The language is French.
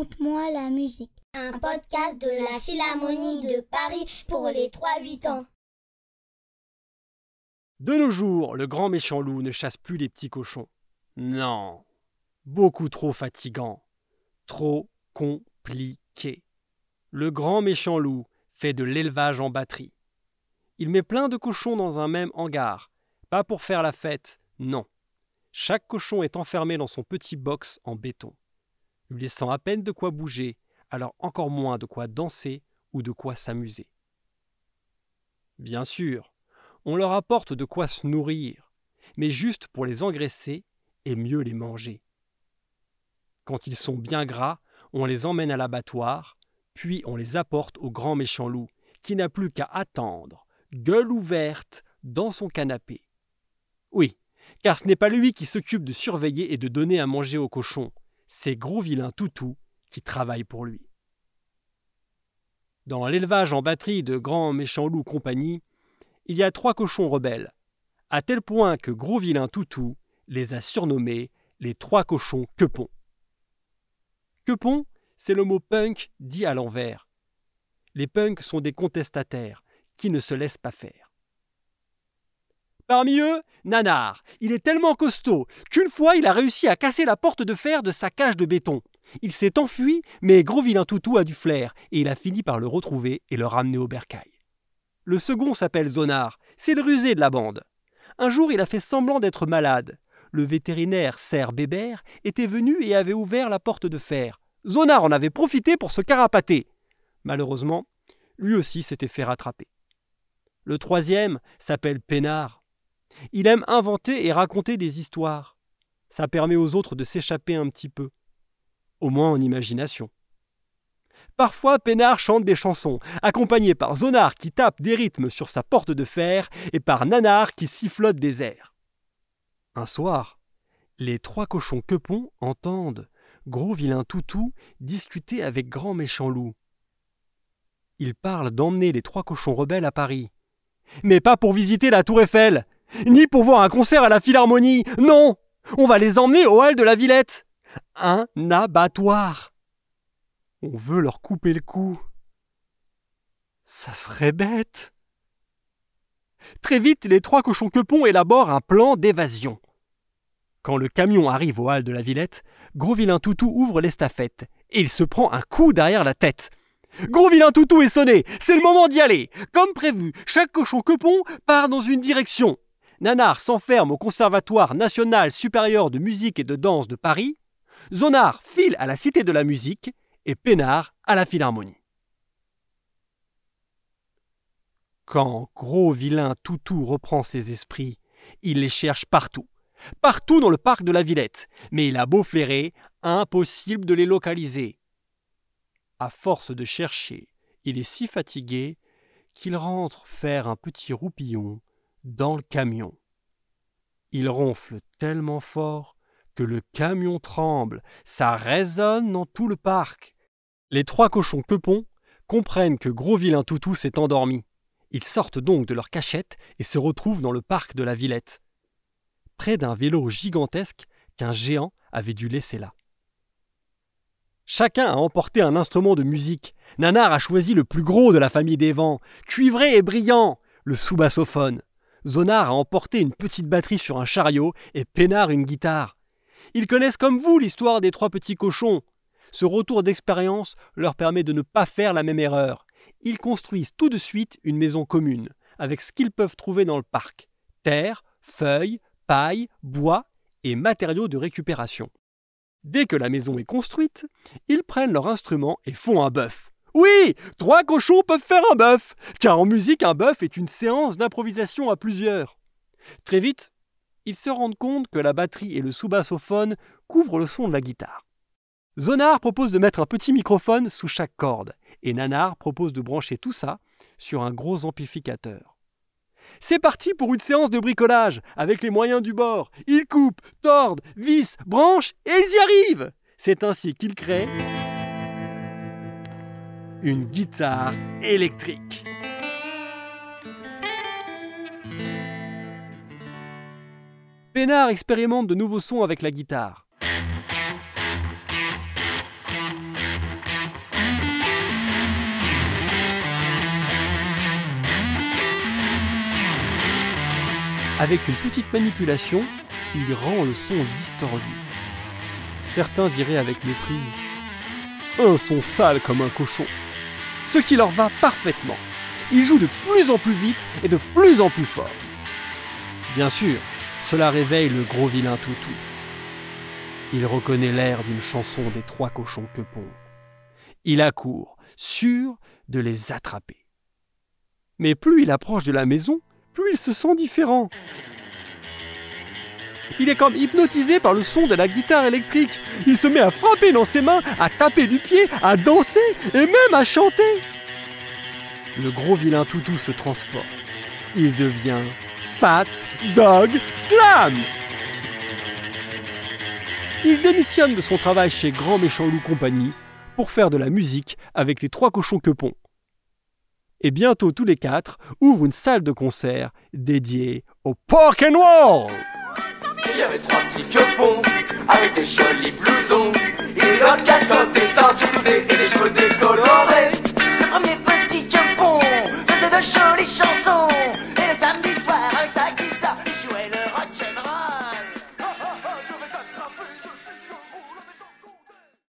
Raconte-moi la musique. Un podcast de la Philharmonie de Paris pour les 3-8 ans. De nos jours, le grand méchant loup ne chasse plus les petits cochons. Non. Beaucoup trop fatigant. Trop compliqué. Le grand méchant loup fait de l'élevage en batterie. Il met plein de cochons dans un même hangar. Pas pour faire la fête, non. Chaque cochon est enfermé dans son petit box en béton lui laissant à peine de quoi bouger, alors encore moins de quoi danser ou de quoi s'amuser. Bien sûr, on leur apporte de quoi se nourrir, mais juste pour les engraisser et mieux les manger. Quand ils sont bien gras, on les emmène à l'abattoir, puis on les apporte au grand méchant loup, qui n'a plus qu'à attendre, gueule ouverte, dans son canapé. Oui, car ce n'est pas lui qui s'occupe de surveiller et de donner à manger aux cochons, c'est Gros Vilain Toutou qui travaille pour lui. Dans l'élevage en batterie de Grand Méchant Loup Compagnie, il y a trois cochons rebelles, à tel point que Gros Vilain Toutou les a surnommés les trois cochons quepons. Quepon, c'est le mot punk dit à l'envers. Les punks sont des contestataires qui ne se laissent pas faire. Parmi eux, Nanar. Il est tellement costaud qu'une fois il a réussi à casser la porte de fer de sa cage de béton. Il s'est enfui, mais Gros Vilain Toutou a du flair, et il a fini par le retrouver et le ramener au bercail. Le second s'appelle Zonar, c'est le rusé de la bande. Un jour, il a fait semblant d'être malade. Le vétérinaire Serre Bébert était venu et avait ouvert la porte de fer. Zonar en avait profité pour se carapater. Malheureusement, lui aussi s'était fait rattraper. Le troisième s'appelle Pénard. Il aime inventer et raconter des histoires. Ça permet aux autres de s'échapper un petit peu. Au moins en imagination. Parfois, Pénard chante des chansons, accompagné par Zonar qui tape des rythmes sur sa porte de fer et par Nanar qui sifflote des airs. Un soir, les trois cochons quepons entendent Gros vilain toutou discuter avec Grand méchant loup. Ils parlent d'emmener les trois cochons rebelles à Paris. Mais pas pour visiter la tour Eiffel ni pour voir un concert à la Philharmonie. Non On va les emmener au hall de la Villette. Un abattoir. On veut leur couper le cou. Ça serait bête. Très vite, les trois cochons quepons élaborent un plan d'évasion. Quand le camion arrive au hall de la Villette, Gros Vilain Toutou ouvre l'estafette et il se prend un coup derrière la tête. Gros Vilain Toutou est sonné, c'est le moment d'y aller. Comme prévu, chaque cochon quepon part dans une direction. Nanar s'enferme au Conservatoire national supérieur de musique et de danse de Paris, Zonar file à la Cité de la musique et Pénard à la Philharmonie. Quand gros vilain Toutou reprend ses esprits, il les cherche partout, partout dans le parc de la Villette, mais il a beau flairer, impossible de les localiser. À force de chercher, il est si fatigué qu'il rentre faire un petit roupillon dans le camion. Il ronfle tellement fort que le camion tremble, ça résonne dans tout le parc. Les trois cochons quepons comprennent que Gros Vilain Toutou s'est endormi. Ils sortent donc de leur cachette et se retrouvent dans le parc de la Villette, près d'un vélo gigantesque qu'un géant avait dû laisser là. Chacun a emporté un instrument de musique. Nanar a choisi le plus gros de la famille des vents, cuivré et brillant, le sous-bassophone. Zonar a emporté une petite batterie sur un chariot et Pénard une guitare. Ils connaissent comme vous l'histoire des trois petits cochons. Ce retour d'expérience leur permet de ne pas faire la même erreur. Ils construisent tout de suite une maison commune, avec ce qu'ils peuvent trouver dans le parc terre, feuilles, paille, bois et matériaux de récupération. Dès que la maison est construite, ils prennent leur instrument et font un bœuf. Oui, trois cochons peuvent faire un bœuf, car en musique, un bœuf est une séance d'improvisation à plusieurs. Très vite, ils se rendent compte que la batterie et le sous-bassophone couvrent le son de la guitare. Zonar propose de mettre un petit microphone sous chaque corde, et Nanar propose de brancher tout ça sur un gros amplificateur. C'est parti pour une séance de bricolage, avec les moyens du bord. Ils coupent, tordent, vissent, branchent, et ils y arrivent C'est ainsi qu'ils créent une guitare électrique. Bénard expérimente de nouveaux sons avec la guitare. Avec une petite manipulation, il rend le son distordu. Certains diraient avec mépris Un son sale comme un cochon. Ce qui leur va parfaitement. Ils jouent de plus en plus vite et de plus en plus fort. Bien sûr, cela réveille le gros vilain toutou. Il reconnaît l'air d'une chanson des trois cochons quepons. Il accourt, sûr de les attraper. Mais plus il approche de la maison, plus il se sent différent. Il est comme hypnotisé par le son de la guitare électrique. Il se met à frapper dans ses mains, à taper du pied, à danser et même à chanter. Le gros vilain toutou se transforme. Il devient Fat Dog Slam. Il démissionne de son travail chez Grand Méchant Loup Compagnie pour faire de la musique avec les trois cochons quepons. Et bientôt tous les quatre ouvrent une salle de concert dédiée au Pork and Roll y avait trois petits quepons avec des jolis blousons. Et des hot des sardines et des cheveux décolorés.